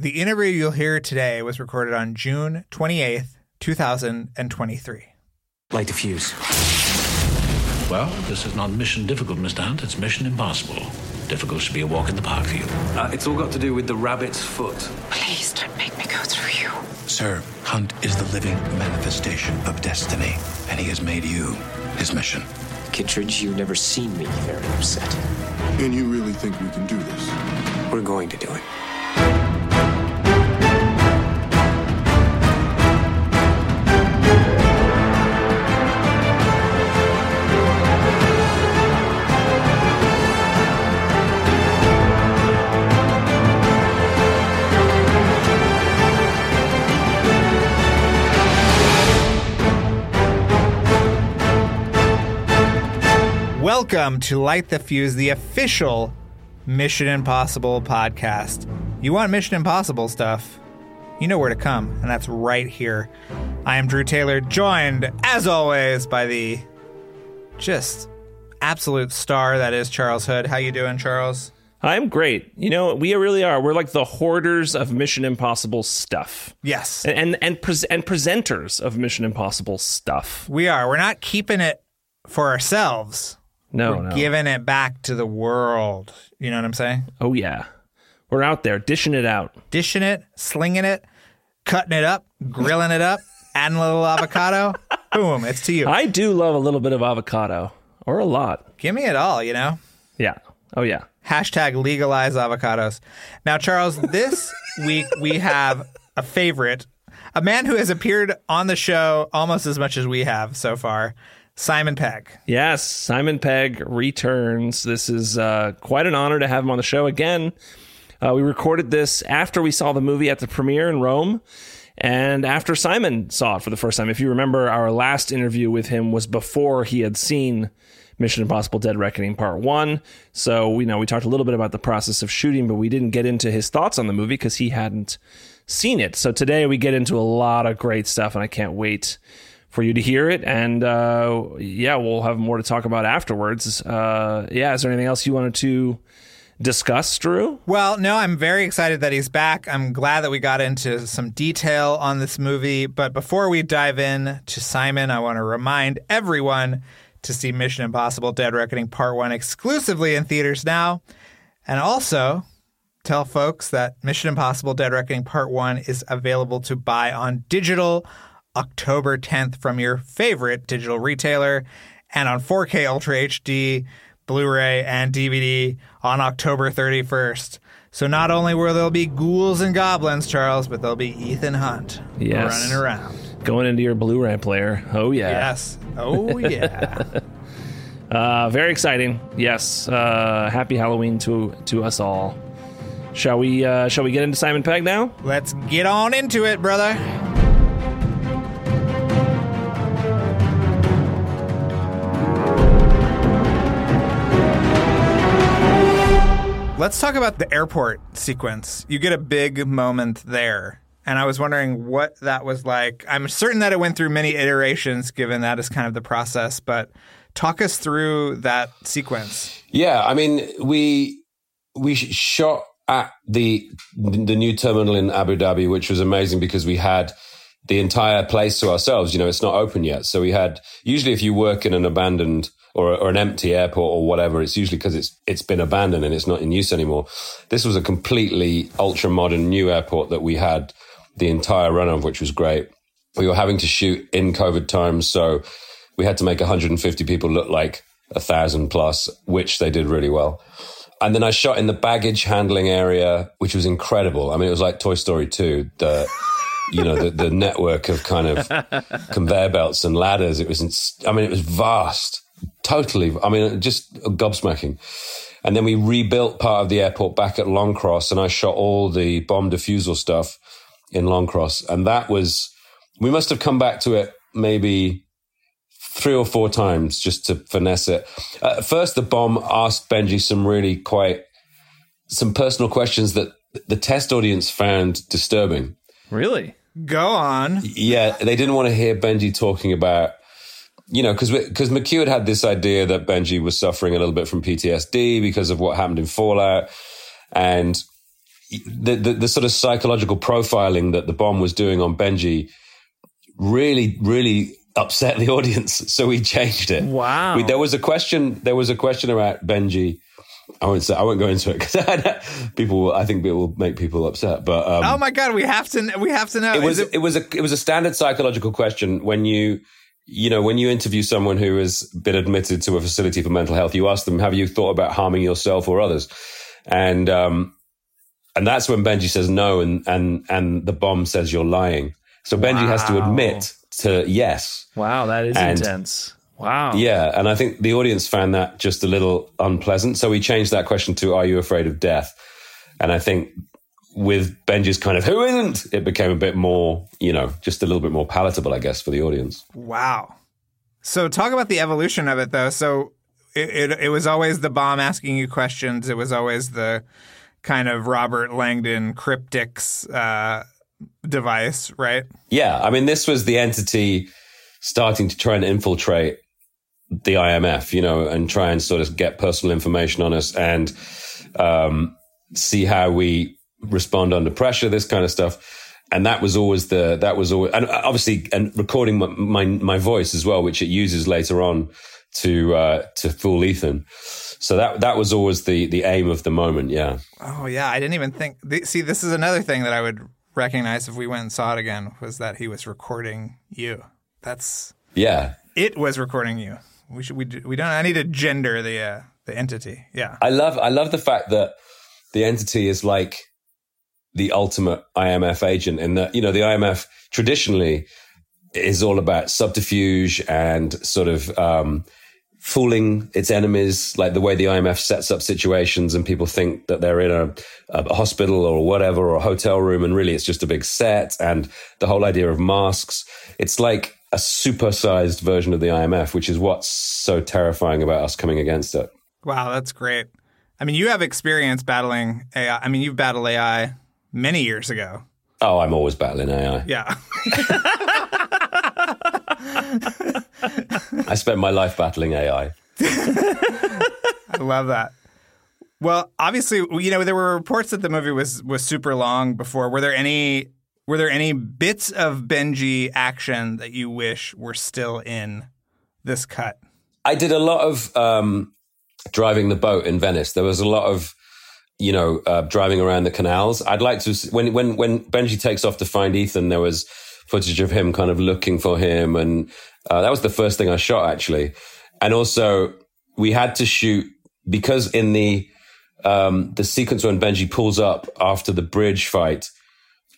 The interview you'll hear today was recorded on June 28th, 2023. Light the fuse. Well, this is not mission difficult, Mr. Hunt. It's mission impossible. Difficult should be a walk in the park for you. Uh, it's all got to do with the rabbit's foot. Please don't make me go through you. Sir, Hunt is the living manifestation of destiny, and he has made you his mission. Kittredge, you've never seen me very upset. And you really think we can do this? We're going to do it. Welcome to Light the Fuse, the official Mission Impossible podcast. You want Mission Impossible stuff? You know where to come, and that's right here. I am Drew Taylor, joined, as always, by the just absolute star that is Charles Hood. How you doing, Charles? I'm great. You know, we really are. We're like the hoarders of Mission Impossible stuff. Yes, And and and, pres and presenters of Mission Impossible stuff. we are. We're not keeping it for ourselves. No, We're no. giving it back to the world. You know what I'm saying? oh yeah. We're out there dishing it out. Dishing it, slinging it, cutting it up, grilling it up, adding a little avocado. Boom, it's to you. I do love a little bit of avocado or a lot. Give me it all, you know? Yeah. Oh yeah. Hashtag legalize avocados. Now, Charles, this week we have a favorite, a man who has appeared on the show almost as much as we have so far, Simon Pegg. Yes, Simon Pegg returns. This is uh, quite an honor to have him on the show again. Uh, we recorded this after we saw the movie at the premiere in Rome, and after Simon saw it for the first time. If you remember, our last interview with him was before he had seen Mission Impossible: Dead Reckoning Part One. So you know we talked a little bit about the process of shooting, but we didn't get into his thoughts on the movie because he hadn't seen it. So today we get into a lot of great stuff, and I can't wait for you to hear it. And uh, yeah, we'll have more to talk about afterwards. Uh, yeah, is there anything else you wanted to discuss, Drew? Well, no, I'm very excited that he's back. I'm glad that we got into some detail on this movie. But before we dive in to Simon, I want to remind everyone to see Mission Impossible Dead Reckoning Part 1 exclusively in theaters now. And also tell folks that Mission Impossible Dead Reckoning Part 1 is available to buy on digital October 10th from your favorite digital retailer and on 4K Ultra HD, Blu-ray, and DVD on October 31st. So not only will there be ghouls and goblins, Charles, but there'll be Ethan Hunt Yes. running around. Going into your Blu-ray player. Oh yeah. Yes. Oh yeah. Uh, very exciting. Yes. Uh, happy Halloween to to us all. Shall we? Uh, shall we get into Simon Pegg now? Let's get on into it, brother. Let's talk about the airport sequence. You get a big moment there. And I was wondering what that was like. I'm certain that it went through many iterations, given that is kind of the process, but talk us through that sequence. Yeah, I mean, we we shot at the the new terminal in Abu Dhabi, which was amazing because we had the entire place to ourselves. You know, it's not open yet, so we had. Usually, if you work in an abandoned or, or an empty airport or whatever, it's usually because it's it's been abandoned and it's not in use anymore. This was a completely ultra modern new airport that we had the entire run of, which was great. We were having to shoot in COVID times, so we had to make 150 people look like a thousand plus, which they did really well. And then I shot in the baggage handling area, which was incredible. I mean, it was like Toy Story 2, the, you know, the, the network of kind of conveyor belts and ladders. It was, I mean, it was vast, totally. I mean, just gobsmacking. And then we rebuilt part of the airport back at Longcross, and I shot all the bomb defusal stuff in Longcross. And that was, we must have come back to it maybe three or four times just to finesse it. Uh, first, the bomb asked Benji some really quite, some personal questions that the test audience found disturbing. Really? Go on. Yeah, they didn't want to hear Benji talking about, you know, because because McQ had had this idea that Benji was suffering a little bit from PTSD because of what happened in Fallout, and the, the, the sort of psychological profiling that the bomb was doing on Benji really really upset the audience. So we changed it. Wow. We, there was a question. There was a question about Benji. I won't say. I won't go into it because people. Will, I think it will make people upset. But um, oh my god, we have to. We have to know. it was Is it, was a it was a standard psychological question when you you know when you interview someone who has been admitted to a facility for mental health you ask them have you thought about harming yourself or others? And um and that's when Benji says no and and and the bomb says you're lying. So Benji has to admit to yes. Wow, that is And- intense. Wow. yeah and I think the audience found that just a little unpleasant. So we changed that question to are you afraid of death? And I think with Benji's kind of who isn't it became a bit more you know just a little bit more palatable I guess for the audience Wow. So talk about the evolution of it, though. So it, it it was always the bomb asking you questions. It was always the kind of Robert Langdon cryptex uh, device, right? Yeah, I mean, this was the entity starting to try and infiltrate the IMF, you know, and try and sort of get personal information on us and um, see how we respond under pressure, this kind of stuff. And that was always the that was always and obviously and recording my my, my voice as well, which it uses later on to uh, to fool Ethan. So that that was always the the aim of the moment. Yeah. Oh yeah, I didn't even think. See, this is another thing that I would recognize if we went and saw it again was that he was recording you. That's Yeah. it was recording you. We should we we don't. I need to gender the uh, the entity. Yeah. I love I love the fact that the entity is like the ultimate IMF agent and that you know the IMF traditionally is all about subterfuge and sort of um, fooling its enemies, like the way the IMF sets up situations and people think that they're in a, a hospital or whatever or a hotel room, and really it's just a big set. And the whole idea of masks, it's like a supersized version of the IMF, which is what's so terrifying about us coming against it. Wow, that's great. I mean, you have experience battling AI. I mean, you've battled AI many years ago. Oh, I'm always battling AI. Yeah. I spent my life battling AI. I love that. Well, obviously, you know, there were reports that the movie was was super long before. Were there any were there any bits of Benji action that you wish were still in this cut? I did a lot of um, driving the boat in Venice. There was a lot of, you know, uh, driving around the canals. I'd like to when when when Benji takes off to find Ethan. There was footage of him kind of looking for him, and uh, that was the first thing I shot actually. And also, we had to shoot because in the um, the sequence when Benji pulls up after the bridge fight,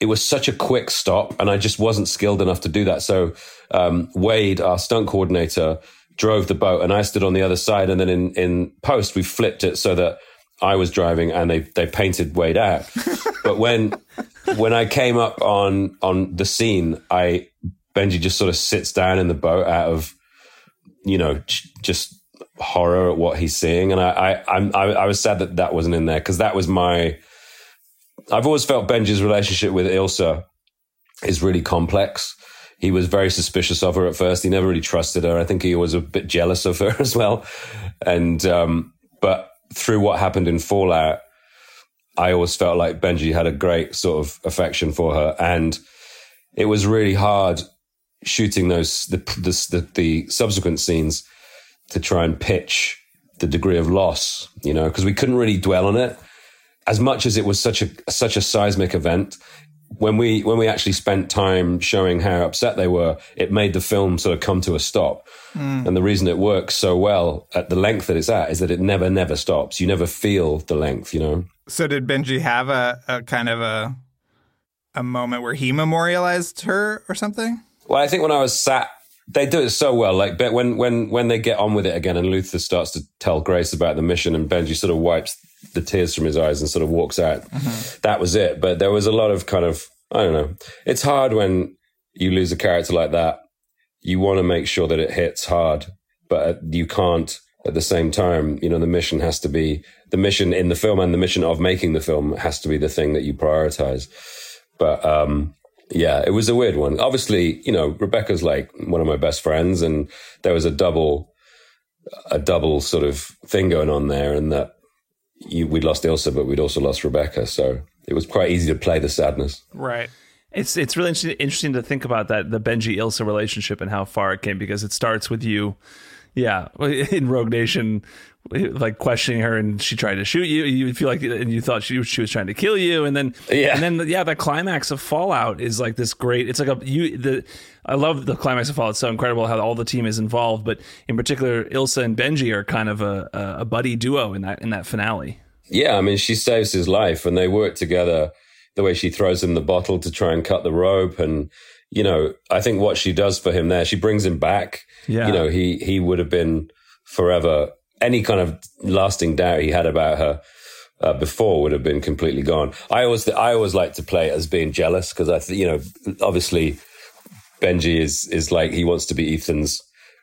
it was such a quick stop, and I just wasn't skilled enough to do that. So um, Wade, our stunt coordinator, drove the boat, and I stood on the other side. And then in in post, we flipped it so that I was driving, and they they painted Wade out. but when when I came up on on the scene, I Benji just sort of sits down in the boat out of you know just horror at what he's seeing, and I I I'm, I, I was sad that that wasn't in there because that was my. I've always felt Benji's relationship with Ilsa is really complex. He was very suspicious of her at first. He never really trusted her. I think he was a bit jealous of her as well. And um, but through what happened in Fallout, I always felt like Benji had a great sort of affection for her, and it was really hard shooting those the the, the, subsequent scenes to try and pitch the degree of loss, you know, because we couldn't really dwell on it as much as it was such a such a seismic event. When we when we actually spent time showing how upset they were, it made the film sort of come to a stop. Hmm. And the reason it works so well at the length that it's at is that it never never stops. You never feel the length, you know. So did Benji have a, a kind of a a moment where he memorialized her or something? Well, I think when I was sat they do it so well. Like when when when they get on with it again, and Luther starts to tell Grace about the mission, and Benji sort of wipes the tears from his eyes and sort of walks out. That was it. But there was a lot of kind of I don't know. It's hard when you lose a character like that. You want to make sure that it hits hard, but you can't at the same time. You know, the mission has to be the mission in the film, and the mission of making the film has to be the thing that you prioritize. But um, yeah, it was a weird one. Obviously, you know, Rebecca's like one of my best friends, and there was a double, a double sort of thing going on there, and that you, we'd lost Ilsa, but we'd also lost Rebecca, so it was quite easy to play the sadness. Right. It's it's really interesting, interesting to think about that the Benji Ilsa relationship and how far it came because it starts with you, yeah, in Rogue Nation, like questioning her and she tried to shoot you. You feel like and you thought she she was trying to kill you, and then Yeah. and then yeah, the climax of Fallout is like this great. It's like a you the I love the climax of Fallout. It's so incredible how all the team is involved, but in particular, Ilsa and Benji are kind of a a, a buddy duo in that in that finale. Yeah, I mean, she saves his life, and they work together. The way she throws him the bottle to try and cut the rope, and you know, I think what she does for him there, she brings him back. Yeah. you know, he he would have been forever. Any kind of lasting doubt he had about her uh, before would have been completely gone. I always I always like to play it as being jealous because I, th- you know, obviously Benji is is like he wants to be Ethan's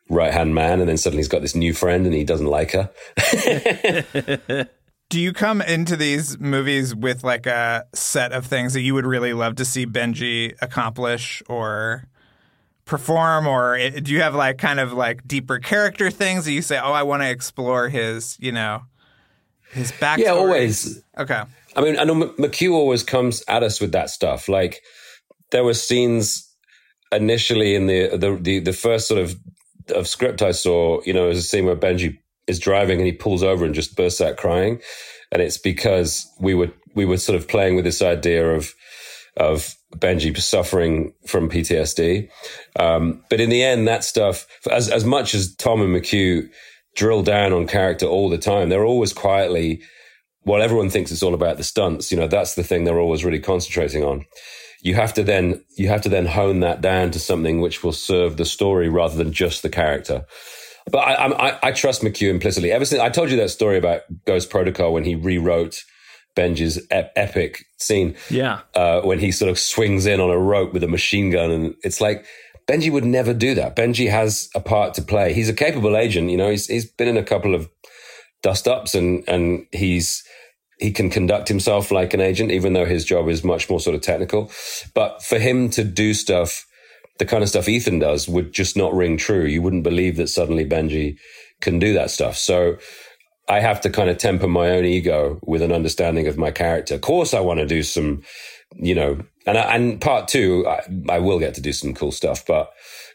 right hand man, and then suddenly he's got this new friend, and he doesn't like her. Do you come into these movies with like a set of things that you would really love to see Benji accomplish or perform, or eh, do you have like kind of like deeper character things that you say, "Oh, I want to explore his," you know, his backstory? Yeah, always. Okay. I mean, I know McQ always comes at us with that stuff. Like there were scenes initially in the the the, the first sort of of script I saw. You know, it was a scene where Benji is driving and he pulls over and just bursts out crying, and it's because we were we were sort of playing with this idea of of Benji suffering from PTSD. Um, but in the end, that stuff, as as much as Tom and McQ drill down on character all the time, they're always quietly while everyone thinks it's all about the stunts, you know, that's the thing they're always really concentrating on. You have to then, you have to then hone that down to something which will serve the story rather than just the character. But I, I, I trust McQ implicitly. Ever since I told you that story about Ghost Protocol when he rewrote Benji's ep- epic scene, Yeah. uh, when he sort of swings in on a rope with a machine gun. And it's like, Benji would never do that. Benji has a part to play. He's a capable agent. You know, he's, he's been in a couple of dust ups and, and he's, he can conduct himself like an agent, even though his job is much more sort of technical. But for him to do stuff, the kind of stuff Ethan does would just not ring true. You wouldn't believe that suddenly Benji can do that stuff. So I have to kind of temper my own ego with an understanding of my character. Of course, I want to do some, you know, and I, and part two, I, I will get to do some cool stuff. But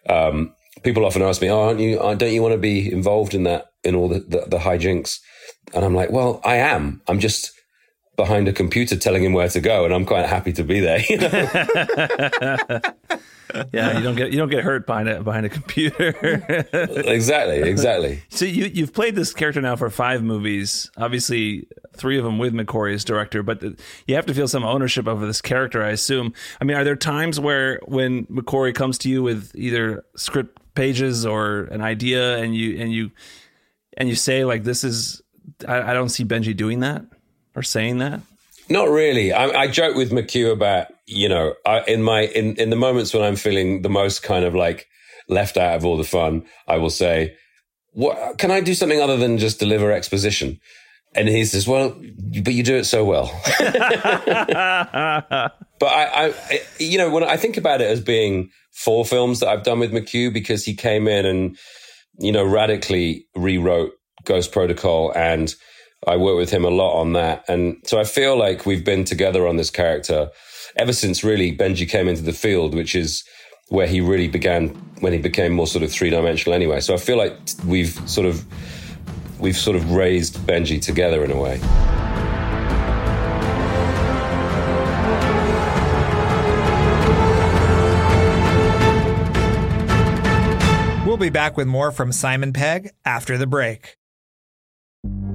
um, people often ask me, "Oh, aren't you? uh, Don't you want to be involved in that in all the, the the hijinks?" And I'm like, "Well, I am. I'm just." Behind a computer, telling him where to go, and I'm quite happy to be there. You know? Yeah, you don't get you don't get hurt behind a behind a computer. exactly, exactly. so you you've played this character now for five movies. Obviously, three of them with McQuarrie as director, but the, you have to feel some ownership over this character. I assume. I mean, are there times where when McQuarrie comes to you with either script pages or an idea, and you and you and you say like, "This is," I, I don't see Benji doing that or saying that. Not really. I, I joke with McQ about you know I, in my in in the moments when I'm feeling the most kind of like left out of all the fun, I will say, "What can I do something other than just deliver exposition?" And he says, "Well, but you do it so well." but I, I, you know, when I think about it as being four films that I've done with McQ, because he came in and you know radically rewrote Ghost Protocol and. I work with him a lot on that. And so I feel like we've been together on this character ever since really Benji came into the field, which is where he really began when he became more sort of three dimensional anyway. So I feel like we've sort of we've sort of raised Benji together in a way. We'll be back with more from Simon Pegg after the break.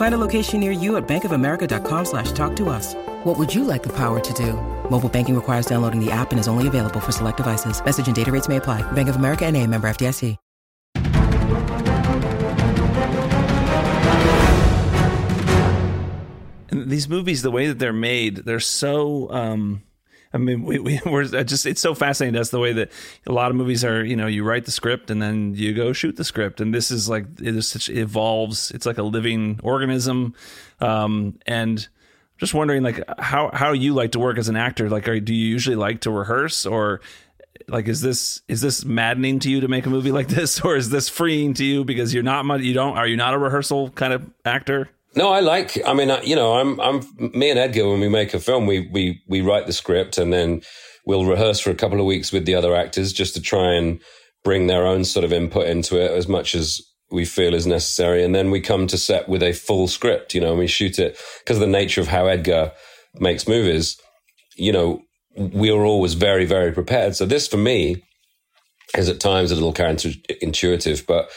Find a location near you at bankofamerica.com slash talk to us. What would you like the power to do? Mobile banking requires downloading the app and is only available for select devices. Message and data rates may apply. Bank of America and a member FDIC. And these movies, the way that they're made, they're so. Um, I mean, we, we we're just it's so fascinating to us the way that a lot of movies are. You know, you write the script and then you go shoot the script, and this is like it is such it evolves. It's like a living organism, um, and just wondering like how how you like to work as an actor. Like, are, do you usually like to rehearse or? Like is this is this maddening to you to make a movie like this, or is this freeing to you because you're not you don't are you not a rehearsal kind of actor? No, I like. I mean, you know, I'm, I'm me and Edgar. When we make a film, we we we write the script and then we'll rehearse for a couple of weeks with the other actors just to try and bring their own sort of input into it as much as we feel is necessary. And then we come to set with a full script. You know, and we shoot it because of the nature of how Edgar makes movies. You know, we are always very very prepared. So this for me is at times a little counterintuitive, but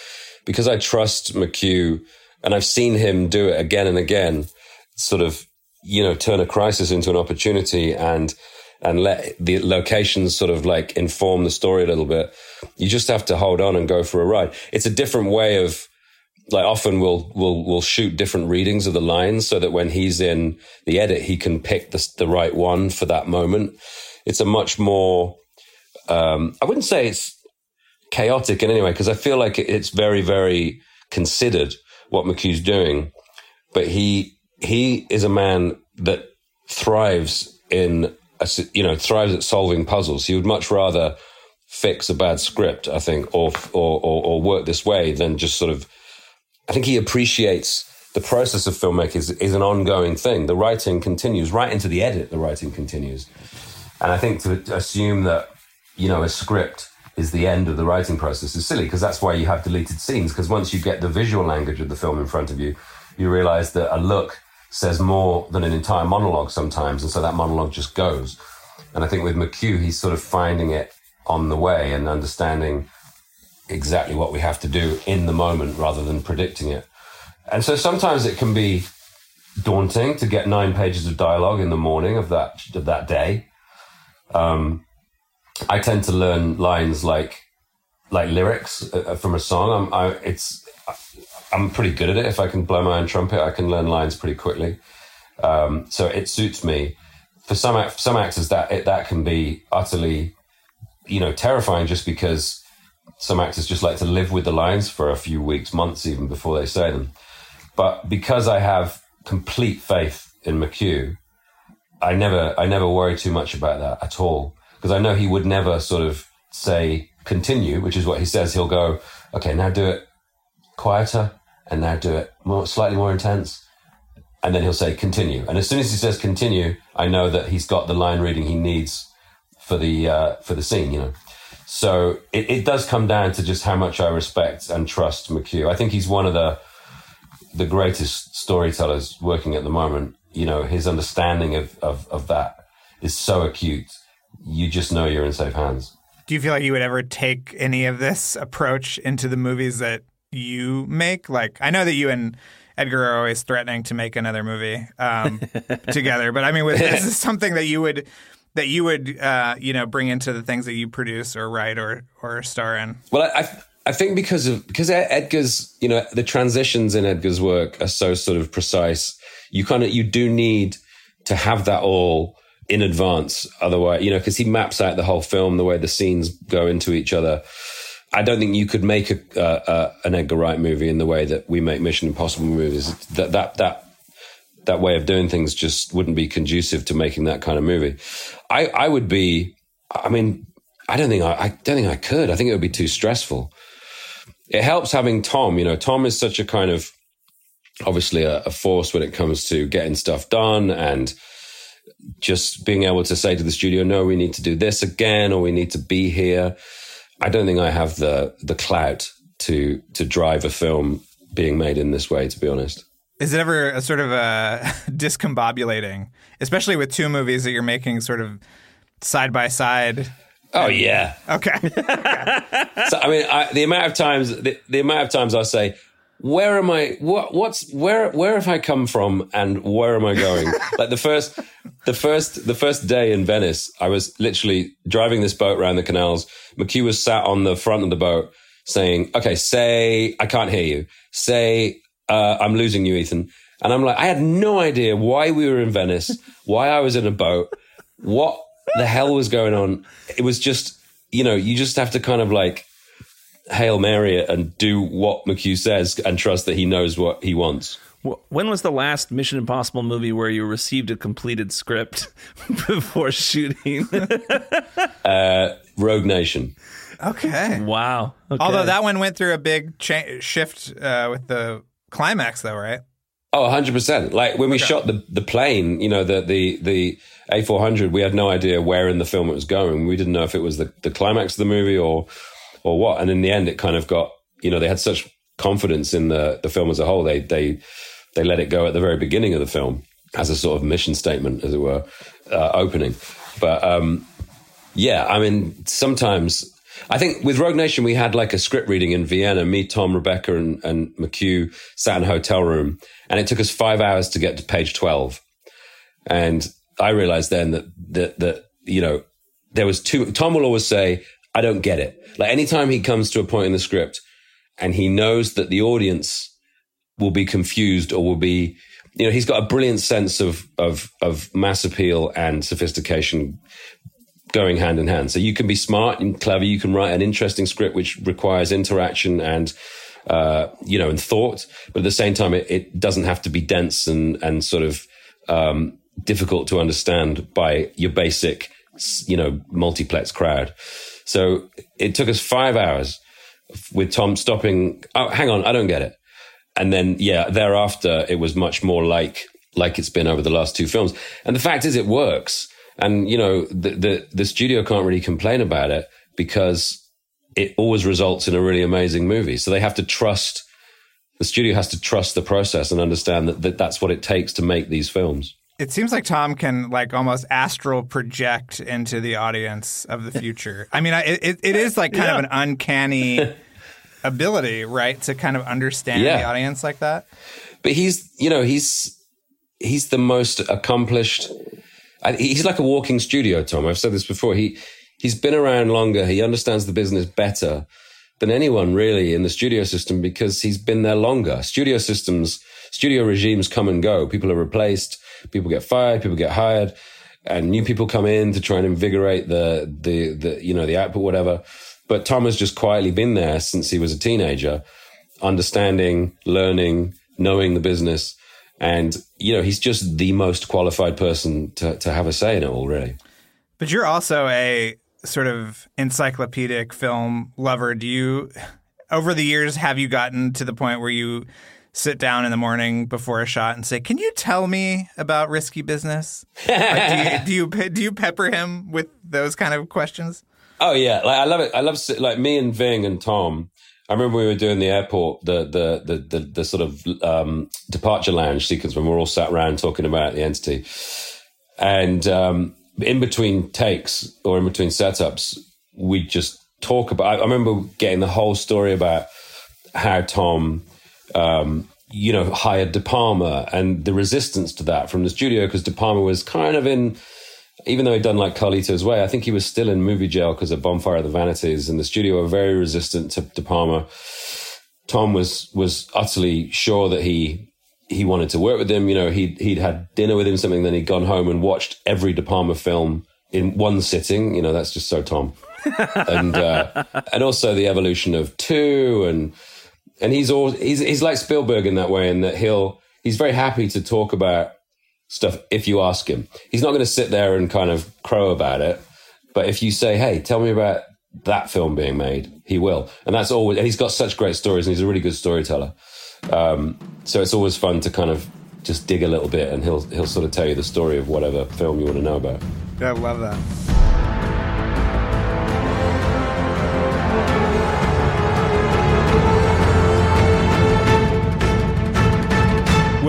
because I trust McQ and I've seen him do it again and again, sort of, you know, turn a crisis into an opportunity and, and let the locations sort of like inform the story a little bit. You just have to hold on and go for a ride. It's a different way of, like often we'll, we'll, we'll shoot different readings of the lines so that when he's in the edit, he can pick the, the right one for that moment. It's a much more, um, I wouldn't say it's chaotic in any way because I feel like it's very, very considered what McQ's doing, but he he is a man that thrives in a, you know thrives at solving puzzles. He would much rather fix a bad script, I think, or or or, or work this way than just sort of. I think he appreciates the process of filmmaking is, is an ongoing thing. The writing continues right into the edit. The writing continues, and I think to assume that you know a script is the end of the writing process is silly because that's why you have deleted scenes. Because once you get the visual language of the film in front of you, you realize that a look says more than an entire monologue sometimes. And so that monologue just goes. And I think with McQ, he's sort of finding it on the way and understanding exactly what we have to do in the moment rather than predicting it. And so sometimes it can be daunting to get nine pages of dialogue in the morning of that of that day. Um, I tend to learn lines like like lyrics uh, uh, from a song. I'm I, it's I'm pretty good at it. If I can blow my own trumpet, I can learn lines pretty quickly. Um, so it suits me. For some some actors, that it, that can be utterly, you know, terrifying. Just because some actors just like to live with the lines for a few weeks, months, even before they say them. But because I have complete faith in McQ, I never I never worry too much about that at all because I know he would never sort of say continue, which is what he says. He'll go, okay, now do it quieter and now do it more, slightly more intense. And then he'll say continue. And as soon as he says continue, I know that he's got the line reading he needs for the, uh, for the scene, you know. So it, it does come down to just how much I respect and trust McQ. I think he's one of the, the greatest storytellers working at the moment. You know, his understanding of, of, of that is so acute you just know you're in safe hands. Do you feel like you would ever take any of this approach into the movies that you make? Like, I know that you and Edgar are always threatening to make another movie um, together, but I mean, was, is this something that you would that you would uh, you know bring into the things that you produce or write or or star in? Well, I I think because of because Edgar's you know the transitions in Edgar's work are so sort of precise. You kind of you do need to have that all in advance. Otherwise, you know, because he maps out the whole film, the way the scenes go into each other. I don't think you could make a, an Edgar Wright movie in the way that we make Mission Impossible movies. That that that that way of doing things just wouldn't be conducive to making that kind of movie. I, I would be, I mean, I don't think I, I don't think I could. I think it would be too stressful. It helps having Tom. You know, Tom is such a kind of obviously a, a force when it comes to getting stuff done and just being able to say to the studio, no, we need to do this again, or we need to be here. I don't think I have the the clout to to drive a film being made in this way. To be honest, is it ever a sort of uh, a discombobulating, especially with two movies that you're making sort of side by side? Oh yeah. Okay. so I mean, I, the amount of times the, the amount of times I say, where am I? What, what's where? Where have I come from, and where am I going? like the first, the first, the first day in Venice, I was literally driving this boat around the canals. McQ was sat on the front of the boat, saying, "Okay, say I can't hear you. Say uh, I'm losing you, Ethan." And I'm like, I had no idea why we were in Venice, why I was in a boat, what the hell was going on. It was just, you know, you just have to kind of like Hail Mary it and do what McQ says and trust that he knows what he wants. When was the last Mission Impossible movie where you received a completed script before shooting? uh, Rogue Nation. Okay. Wow. Okay. Although that one went through a big cha- shift uh, with the climax, though, right? Oh, 100%. Like when we okay. shot the, the plane, you know, the, the, the A400, we had no idea where in the film it was going. We didn't know if it was the, the climax of the movie or or what. And in the end, it kind of got, you know, they had such confidence in the, the film as a whole. They, they, they let it go at the very beginning of the film as a sort of mission statement, as it were, uh, opening. But, um, yeah, I mean, sometimes I think with Rogue Nation, we had like a script reading in Vienna. Me, Tom, Rebecca, and, and McQ sat in a hotel room, and it took us five hours to get to page 12. And I realized then that, that, that, you know, there was two, Tom will always say, I don't get it. Like anytime he comes to a point in the script and he knows that the audience will be confused or will be, you know, he's got a brilliant sense of, of, of mass appeal and sophistication going hand in hand. So you can be smart and clever. You can write an interesting script, which requires interaction and, uh, you know, and thought. But at the same time, it, it doesn't have to be dense and, and sort of, um, difficult to understand by your basic, you know, multiplex crowd. So it took us five hours with Tom stopping. Oh, hang on, I don't get it. And then, yeah, thereafter, it was much more like, like it's been over the last two films. And the fact is, it works. And, you know, the, the, the studio can't really complain about it because it always results in a really amazing movie. So they have to trust, the studio has to trust the process and understand that, that that's what it takes to make these films. It seems like Tom can like almost astral project into the audience of the future. I mean, it, it, it is like kind yeah. of an uncanny ability, right, to kind of understand yeah. the audience like that. But he's, you know, he's he's the most accomplished. He's like a walking studio, Tom. I've said this before. He he's been around longer. He understands the business better than anyone really in the studio system because he's been there longer. Studio systems, studio regimes come and go. People are replaced people get fired, people get hired, and new people come in to try and invigorate the the the you know the output, whatever. But Tom has just quietly been there since he was a teenager, understanding, learning, knowing the business, and you know he's just the most qualified person to to have a say in it all, really. But you're also a sort of encyclopedic film lover. Do you, over the years, have you gotten to the point where you sit down in the morning before a shot and say, "Can you tell me about risky business?" like, do, you, do you do you pepper him with those kind of questions? Oh yeah, like I love it. I love like me and Ving and Tom. I remember we were doing the airport, the the the the, the sort of um, departure lounge sequence when we are all sat around talking about the entity, and um, in between takes or in between setups, we just talk about. I, I remember getting the whole story about how Tom um, you know, hired De Palma and the resistance to that from the studio because De Palma was kind of in, even though he'd done like Carlito's Way, I think he was still in movie jail because of Bonfire of the Vanities and the studio were very resistant to De Palma. Tom was, was utterly sure that he, he wanted to work with him. You know, he'd, he'd had dinner with him, something, then he'd gone home and watched every De Palma film in one sitting. You know, that's just so Tom. and, uh, and also the evolution of two and, and he's all he's he's like Spielberg in that way, in that he'll he's very happy to talk about stuff if you ask him. He's not going to sit there and kind of crow about it. But if you say, "Hey, tell me about that film being made," he will, and that's always. And he's got such great stories, and he's a really good storyteller. Um, so it's always fun to kind of just dig a little bit, and he'll he'll sort of tell you the story of whatever film you want to know about. Yeah, I love that.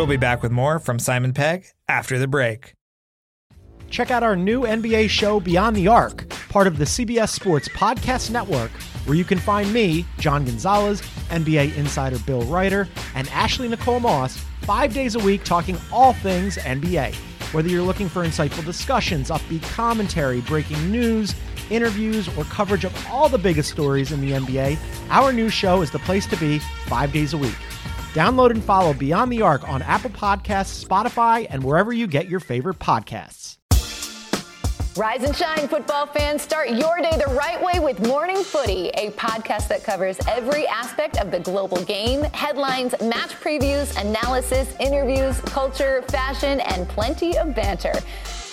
We'll be back with more from Simon Pegg after the break. Check out our new NBA show, Beyond the Arc, part of the CBS Sports Podcast Network, where you can find me, John Gonzalez, NBA insider Bill Reiter, and Ashley Nicole Moss five days a week talking all things NBA. Whether you're looking for insightful discussions, upbeat commentary, breaking news, interviews, or coverage of all the biggest stories in the NBA, our new show is the place to be five days a week. Download and follow Beyond the Arc on Apple Podcasts, Spotify, and wherever you get your favorite podcasts. Rise and shine, football fans. Start your day the right way with Morning Footy, a podcast that covers every aspect of the global game headlines, match previews, analysis, interviews, culture, fashion, and plenty of banter.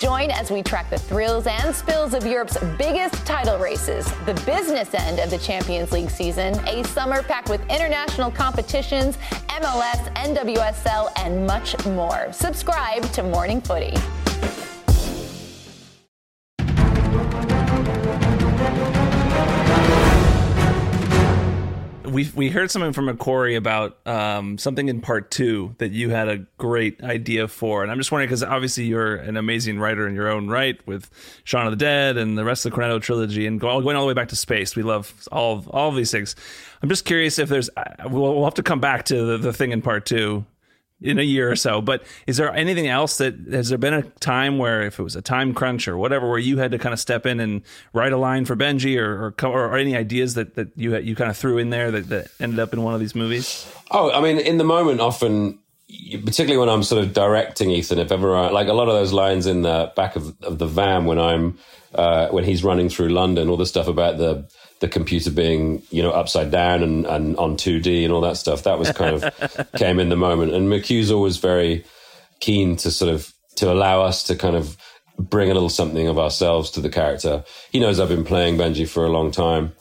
Join as we track the thrills and spills of Europe's biggest title races, the business end of the Champions League season, a summer packed with international competitions, MLS, NWSL, and much more. Subscribe to Morning Footy. We we heard something from Corey about um, something in part two that you had a great idea for, and I'm just wondering because obviously you're an amazing writer in your own right with Shaun of the Dead and the rest of the Cornetto trilogy, and going all the way back to Spaced. We love all of, all of these things. I'm just curious if there's we'll, we'll have to come back to the, the thing in part two in a year or so. But is there anything else that has there been a time where if it was a time crunch or whatever, where you had to kind of step in and write a line for Benji or or, or any ideas that, that you you kind of threw in there that, that ended up in one of these movies? Oh, I mean, in the moment, often, particularly when I'm sort of directing Ethan, if ever I, like a lot of those lines in the back of, of the van when I'm uh, when he's running through London, all the stuff about the the computer being you know upside down and, and on 2D and all that stuff. That was kind of came in the moment. And McQ's always very keen to sort of to allow us to kind of bring a little something of ourselves to the character. He knows I've been playing Benji for a long time,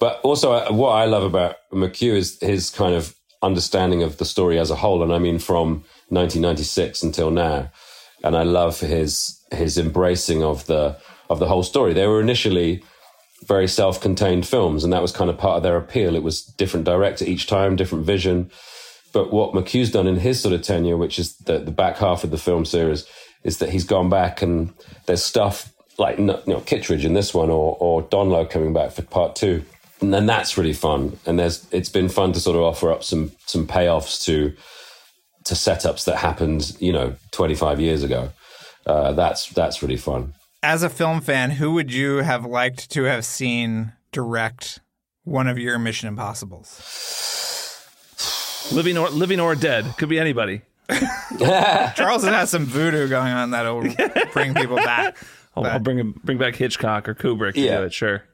but also uh, what I love about McQ is his kind of understanding of the story as a whole. And I mean from 1996 until now. And I love his his embracing of the of the whole story. They were initially very self-contained films, and that was kind of part of their appeal. It was different director each time, different vision. But what McQ's done in his sort of tenure, which is the, the back half of the film series, is that he's gone back and there's stuff like you know Kittredge in this one, or or Donloe coming back for part two, and then that's really fun. And there's it's been fun to sort of offer up some some payoffs to to setups that happened, you know, 25 years ago. Uh, that's that's really fun as a film fan, who would you have liked to have seen direct one of your Mission Impossibles? Living or living or dead could be anybody. Charleston has some voodoo going on that'll bring people back. I'll, I'll bring bring back Hitchcock or Kubrick to yeah. do it. Sure.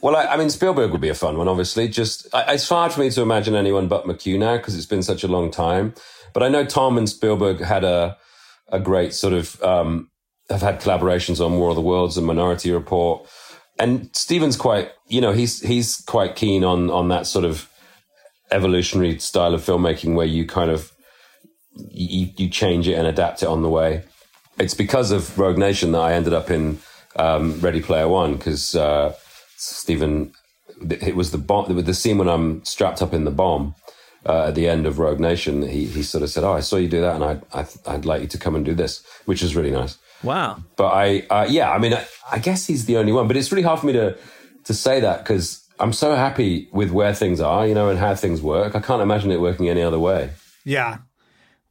Well, I, I, mean, Spielberg would be a fun one, obviously. Just I, it's hard for me to imagine anyone but McQ now because it's been such a long time. But I know Tom and Spielberg had a a great sort of um, have had collaborations on War of the Worlds and Minority Report. And Steven's quite, you know, he's he's quite keen on on that sort of evolutionary style of filmmaking where you kind of you, you change it and adapt it on the way. It's because of Rogue Nation that I ended up in um, Ready Player One because uh, Steven, it was the bomb, the scene when I'm strapped up in the bomb. Uh, at the end of Rogue Nation, he, he sort of said, "Oh, I saw you do that, and I, I I'd like you to come and do this," which is really nice. Wow. But I, uh, yeah, I mean, I, I, guess he's the only one. But it's really hard for me to to say that because I'm so happy with where things are, you know, and how things work. I can't imagine it working any other way. Yeah.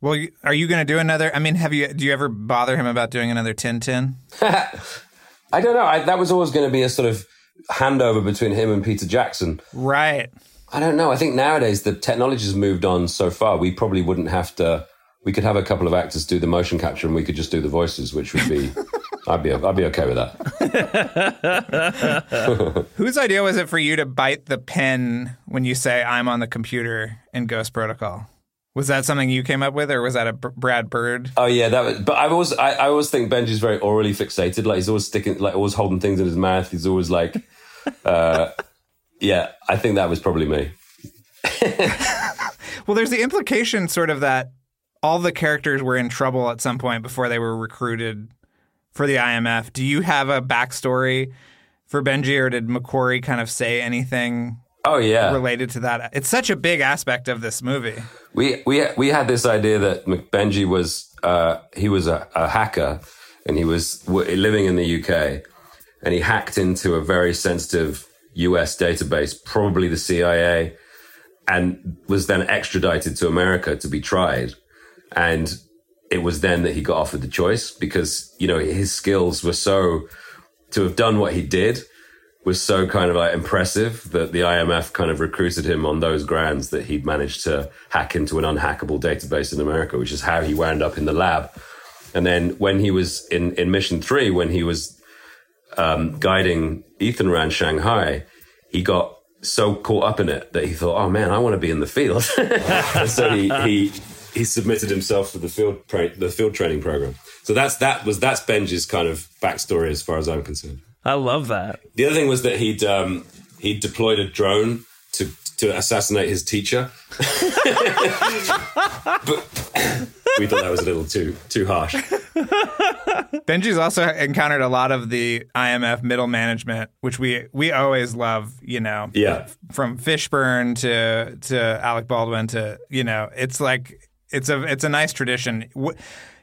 Well, are you going to do another? I mean, have you? Do you ever bother him about doing another Tintin? I don't know. I, that was always going to be a sort of handover between him and Peter Jackson. Right. I don't know. I think nowadays the technology has moved on so far. We probably wouldn't have to we could have a couple of actors do the motion capture and we could just do the voices, which would be, I'd be, I'd be okay with that. Whose idea was it for you to bite the pen when you say I'm on the computer in Ghost Protocol? Was that something you came up with, or was that a B- Brad Bird? Oh yeah, that. Was, but I always, I, I always think Benji's very orally fixated. Like he's always sticking, like always holding things in his mouth. He's always like, uh, yeah. I think that was probably me. Well, there's the implication, sort of, that all the characters were in trouble at some point before they were recruited for the IMF. Do you have a backstory for Benji, or did McQuarrie kind of say anything? Oh yeah, related to that. It's such a big aspect of this movie. We we we had this idea that Benji was uh, he was a, a, hacker and he was w- living in the UK and he hacked into a very sensitive US database, probably the CIA, and was then extradited to America to be tried. And it was then that he got offered the choice because you know his skills were so to have done what he did was so kind of like impressive that the IMF kind of recruited him on those grounds that he'd managed to hack into an unhackable database in America, which is how he wound up in the lab. And then when he was in, in mission three, when he was um, guiding Ethan around Shanghai, he got so caught up in it that he thought, "Oh man, I want to be in the field." so he, he he submitted himself for the field the field training program. So that's that was that's Benji's kind of backstory as far as I'm concerned. I love that. The other thing was that he'd um, he deployed a drone to to assassinate his teacher. but we thought that was a little too too harsh. Benji's also encountered a lot of the IMF middle management, which we we always love. You know, yeah. From Fishburne to to Alec Baldwin to you know, it's like it's a it's a nice tradition.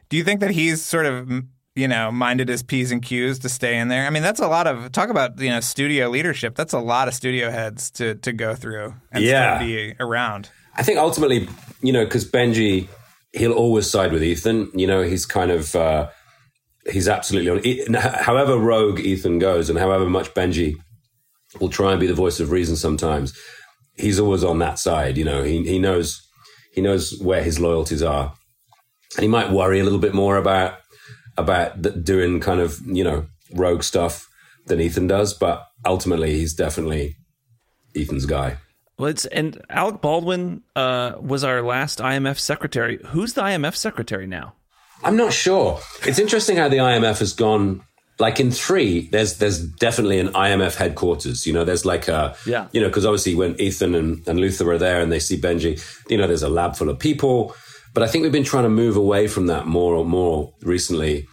Do you think that he's sort of you know, minded his P's and Q's to stay in there. I mean, that's a lot of talk about, you know, studio leadership. That's a lot of studio heads to to go through and yeah. still be around. I think ultimately, you know, because Benji, he'll always side with Ethan. You know, he's kind of uh, he's absolutely on. However rogue Ethan goes, and however much Benji will try and be the voice of reason, sometimes he's always on that side. You know, he he knows he knows where his loyalties are, and he might worry a little bit more about about doing kind of you know rogue stuff than Ethan does, but ultimately he's definitely Ethan's guy. Well, it's and Alec Baldwin uh, was our last IMF secretary. Who's the IMF secretary now? I'm not sure. It's interesting how the IMF has gone. Like in three, there's there's definitely an IMF headquarters. You know, there's like a yeah. You know, because obviously when Ethan and, and Luther are there and they see Benji, you know, there's a lab full of people. But I think we've been trying to move away from that more and more recently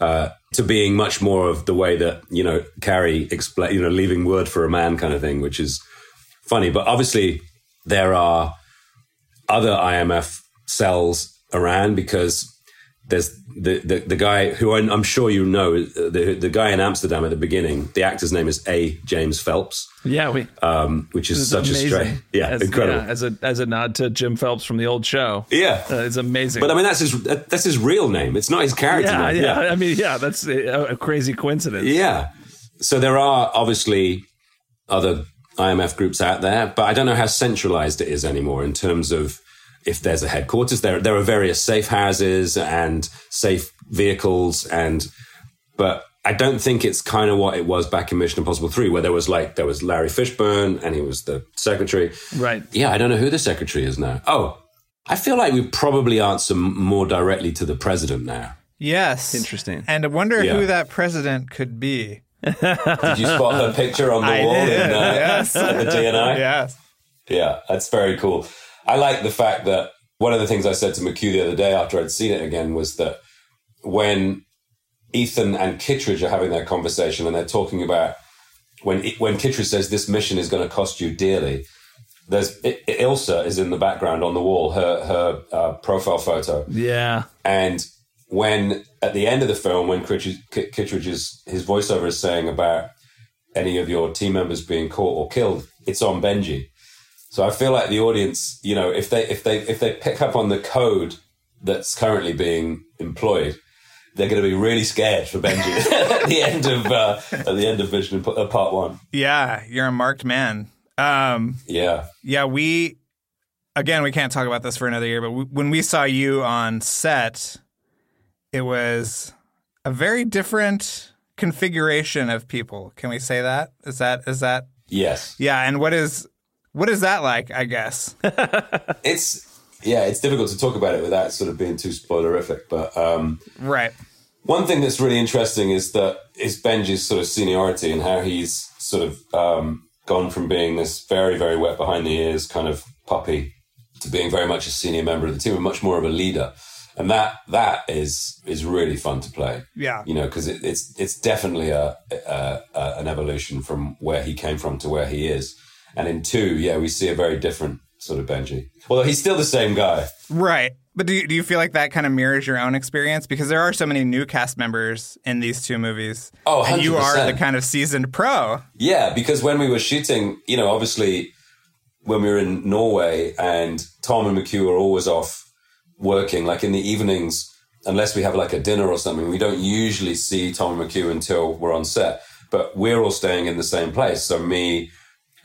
uh, to being much more of the way that you know Carrie explain, you know, leaving word for a man kind of thing, which is funny. But obviously, there are other IMF cells around because there's the, the, the guy who I'm sure you know the the guy in Amsterdam at the beginning. The actor's name is A. James Phelps. Yeah, we um, which is such amazing. a strange, yeah, as, incredible. Yeah, as a as a nod to Jim Phelps from the old show. Yeah, uh, it's amazing. But I mean, that's his that's his real name. It's not his character yeah, name. Yeah, I mean, yeah, that's a, a crazy coincidence. Yeah. So there are obviously other IMF groups out there, but I don't know how centralized it is anymore in terms of if there's a headquarters. There, there are various safe houses and safe vehicles, and but I don't think it's kind of what it was back in Mission Impossible Three, where there was like there was Larry Fishburne and he was the secretary. Right. Yeah, I don't know who the secretary is now. Oh, I feel like we probably answer more directly to the president now. Yes. Interesting. And I wonder Yeah. who that president could be. Did you spot her picture on the I wall did, in, uh, yes. at the DNI? Yes. Yeah, that's very cool. I like the fact that one of the things I said to McQ the other day after I'd seen it again was that when Ethan and Kittridge are having their conversation and they're talking about when when Kittridge says this mission is going to cost you dearly, there's Ilsa is in the background on the wall, her her uh, profile photo, Yeah. and when at the end of the film, when Kittridge, Kittridge's his voiceover is saying about any of your team members being caught or killed, it's on Benji. So I feel like the audience, you know, if they if they if they pick up on the code that's currently being employed, they're going to be really scared for Benji at the end of uh, at the end of Mission uh, Part One. Yeah, you're a marked man. Um, Yeah, yeah, we again we can't talk about this for another year, but we, when we saw you on set, it was a very different configuration of people. Can we say that? Is that is that? yes, Yeah, and what is what is that like? I guess it's yeah, it's difficult to talk about it without sort of being too spoilerific. But um, right. One thing that's really interesting is that is Benji's sort of seniority and how he's sort of um, gone from being this very, very wet behind the ears kind of puppy to being very much a senior member of the team and much more of a leader. And that that is is really fun to play. Yeah, you know, because it, it's it's definitely a, a, a an evolution from where he came from to where he is. And in two, yeah, we see a very different sort of Benji. Although he's still the same guy. Right. But do you, do you feel like that kind of mirrors your own experience? Because there are so many new cast members in these two movies. Oh, 100%. And you are the kind of seasoned pro. Yeah, because when we were shooting, you know, obviously when we were in Norway and Tom and McQ are always off working, like in the evenings, unless we have like a dinner or something, we don't usually see Tom and McQ until we're on set. But we're all staying in the same place. So me,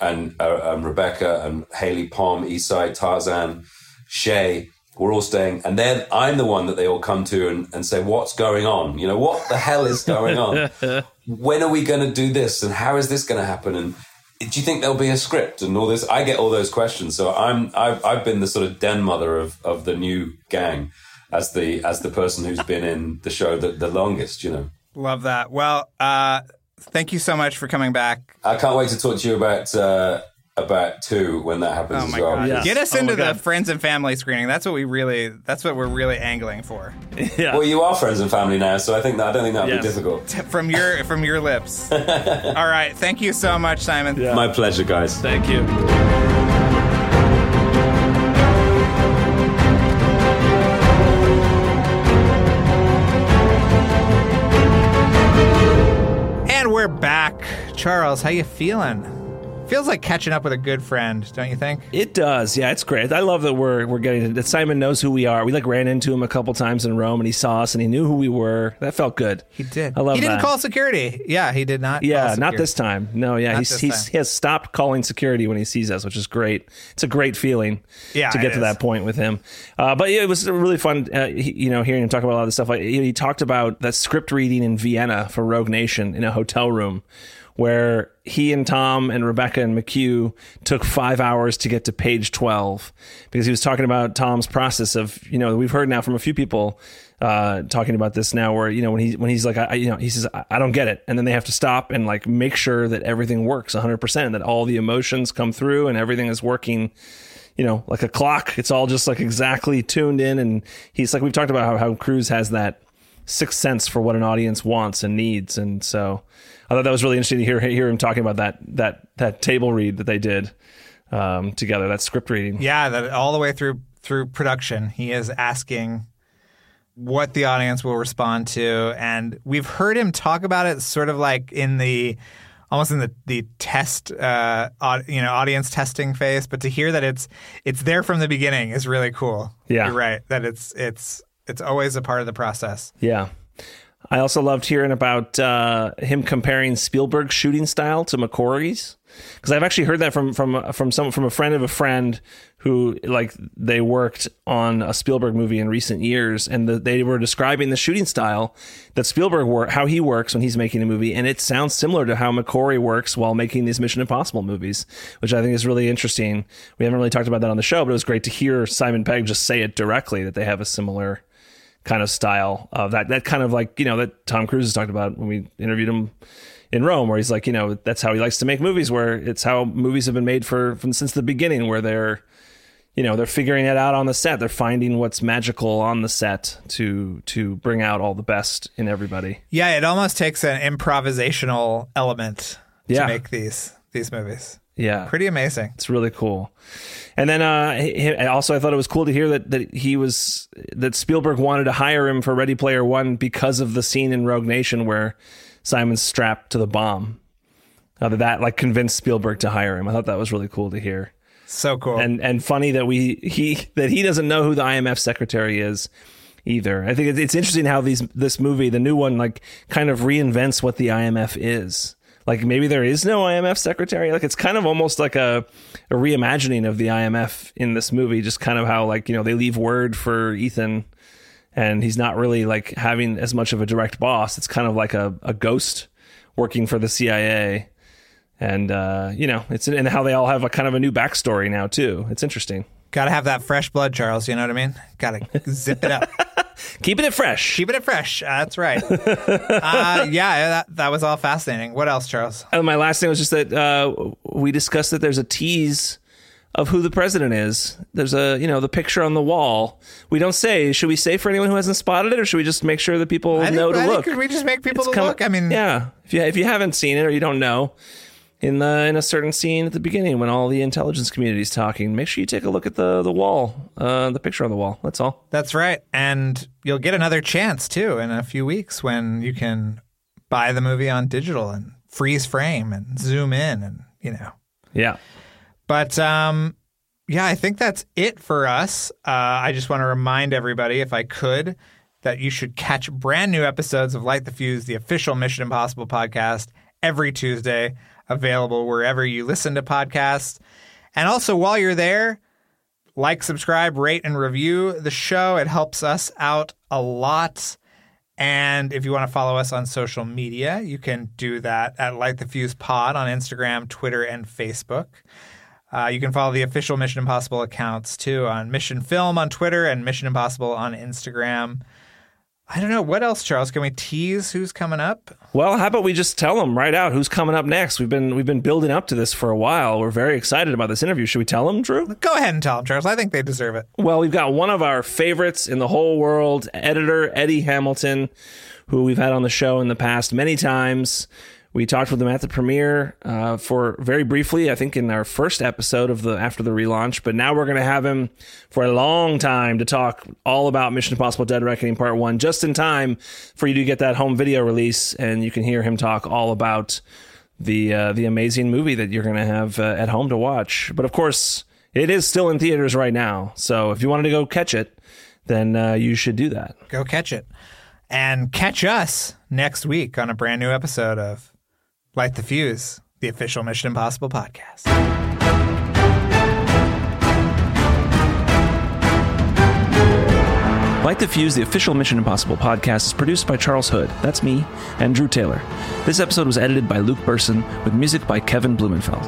and, uh, Rebecca and Hayley Pom, Esai, Tarzan, Shea, we're all staying. And then I'm the one that they all come to and, and say, what's going on? You know, what the hell is going on? when are we going to do this? And how is this going to happen? And do you think there'll be a script and all this? I get all those questions. So I'm, I've, I've been the sort of den mother of, of the new gang as the, as the person who's been in the show the, the longest, you know. Love that. Well, uh, thank you so much for coming back. I can't wait to talk to you about uh, about two when that happens oh as well. God. Yeah. Get us Oh into the God. friends and family screening. That's what we really. That's what we're really angling for. Yeah. Well, you are friends and family now, so I think that I don't think that'd Yes. be difficult. T- From your from your lips. All right. Thank you so much, Simon. Yeah. My pleasure, guys. Thank you. Charles, how you feeling? Feels like catching up with a good friend, don't you think? It does, yeah. It's great. I love that we're we're getting that Simon knows who we are. We like ran into him a couple times in Rome, and he saw us, and he knew who we were. That felt good. He did. I love He didn't that. call security. Yeah, he did not. Yeah, not this time. No, yeah, Not he's, he's he has stopped calling security when he sees us, which is great. It's a great feeling Yeah, to get to is. that point with him. Uh, but yeah, it was really fun, uh, he, you know, hearing him talk about a lot of this stuff. Like he talked about that script reading in Vienna for Rogue Nation in a hotel room. Where he and Tom and Rebecca and McQ took five hours to get to page 12 because he was talking about Tom's process of, you know, we've heard now from a few people uh, talking about this now where, you know, when he, when he's like, I, you know, he says, I, I don't get it. And then they have to stop and like make sure that everything works 100% that all the emotions come through and everything is working you know, like a clock. It's all just like exactly tuned in. And he's like, we've talked about how, how Cruise has that sixth sense for what an audience wants and needs. And so I thought that was really interesting to hear, hear him talking about that, that, that table read that they did um, together, that script reading. Yeah, that all the way through through production, he is asking what the audience will respond to, and we've heard him talk about it sort of like in the almost in the the test, uh, you know, audience testing phase. But to hear that it's it's there from the beginning is really cool. Yeah. you're right. That it's it's it's always a part of the process. Yeah. I also loved hearing about uh, him comparing Spielberg's shooting style to McQuarrie's because I've actually heard that from from from some from a friend of a friend who like they worked on a Spielberg movie in recent years, and the, they were describing the shooting style that Spielberg work how he works when he's making a movie, and it sounds similar to how McCory works while making these Mission Impossible movies, which I think is really interesting. We haven't really talked about that on the show, but it was great to hear Simon Pegg just say it directly that they have a similar kind of style of that that kind of like you know that Tom Cruise has talked about when we interviewed him in Rome where he's like you know that's how he likes to make movies where it's how movies have been made for from since the beginning where they're you know they're figuring it out on the set they're finding what's magical on the set to to bring out all the best in everybody Yeah, it almost takes an improvisational element Yeah. to make these these movies. Yeah Pretty amazing. It's really cool. And then uh, also, I thought it was cool to hear that that he was that Spielberg wanted to hire him for Ready Player One because of the scene in Rogue Nation where Simon's strapped to the bomb. Uh, that that like convinced Spielberg to hire him. I thought that was really cool to hear. So cool. And and funny that we he that he doesn't know who the IMF secretary is either. I think it's, it's interesting how these this movie, the new one, like kind of reinvents what the IMF is. Like maybe there is no IMF secretary. Like it's kind of almost like a, a reimagining of the IMF in this movie. Just kind of how like you know they leave word for Ethan, and he's not really like having as much of a direct boss. It's kind of like a, a ghost working for the CIA and uh, you know it's and how they all have a kind of a new backstory now too. It's interesting. Got to have that fresh blood, Charles. You know what I mean? Got to zip it up. Keeping it fresh. Keeping it fresh. Uh, that's right. uh, yeah, that, that was all fascinating. What else, Charles? And my last thing was just that uh, we discussed that there's a tease of who the president is. There's a, you know, the picture on the wall. We don't say. Should we say for anyone who hasn't spotted it, or should we just make sure that people think, know to I look? Think we just make people coming- look. I mean, yeah. If you if you haven't seen it or you don't know, in the in a certain scene at the beginning when all the intelligence community is talking, make sure you take a look at the the wall, uh, the picture on the wall. That's all. That's right. And you'll get another chance too in a few weeks when you can buy the movie on digital and freeze frame and zoom in and, you know. Yeah. But um yeah, I think that's it for us. Uh, I just want to remind everybody, if I could, that you should catch brand new episodes of Light the Fuse, the official Mission Impossible podcast, every Tuesday, available wherever you listen to podcasts. And also, while you're there, like, subscribe, rate, and review the show. It helps us out a lot. And if you want to follow us on social media, you can do that at Light the Fuse Pod on Instagram, Twitter, and Facebook. Uh, you can follow the official Mission Impossible accounts too on Mission Film on Twitter and Mission Impossible on Instagram. I don't know what else, Charles. Can we tease who's coming up? Well, how about we just tell them right out who's coming up next? We've been we've been building up to this for a while. We're very excited about this interview. Should we tell them, Drew? Go ahead and tell them, Charles. I think they deserve it. Well, we've got one of our favorites in the whole world, editor Eddie Hamilton, who we've had on the show in the past many times. We talked with him at the premiere uh, for very briefly, I think, in our first episode of the after the relaunch. But now we're going to have him for a long time to talk all about Mission Impossible: Dead Reckoning Part One, just in time for you to get that home video release, and you can hear him talk all about the uh, the amazing movie that you're going to have uh, at home to watch. But of course, it is still in theaters right now. So if you wanted to go catch it, then uh, you should do that. Go catch it. And catch us next week on a brand new episode of Light the Fuse, the official Mission Impossible podcast. Light the Fuse, the official Mission Impossible podcast, is produced by Charles Hood. That's me, and Drew Taylor. This episode was edited by Luke Burson, with music by Kevin Blumenfeld.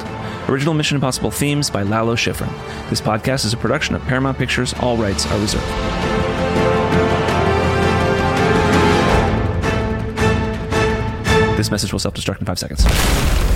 Original Mission Impossible themes by Lalo Schifrin. This podcast is a production of Paramount Pictures. All rights are reserved. This message will self destruct in five seconds.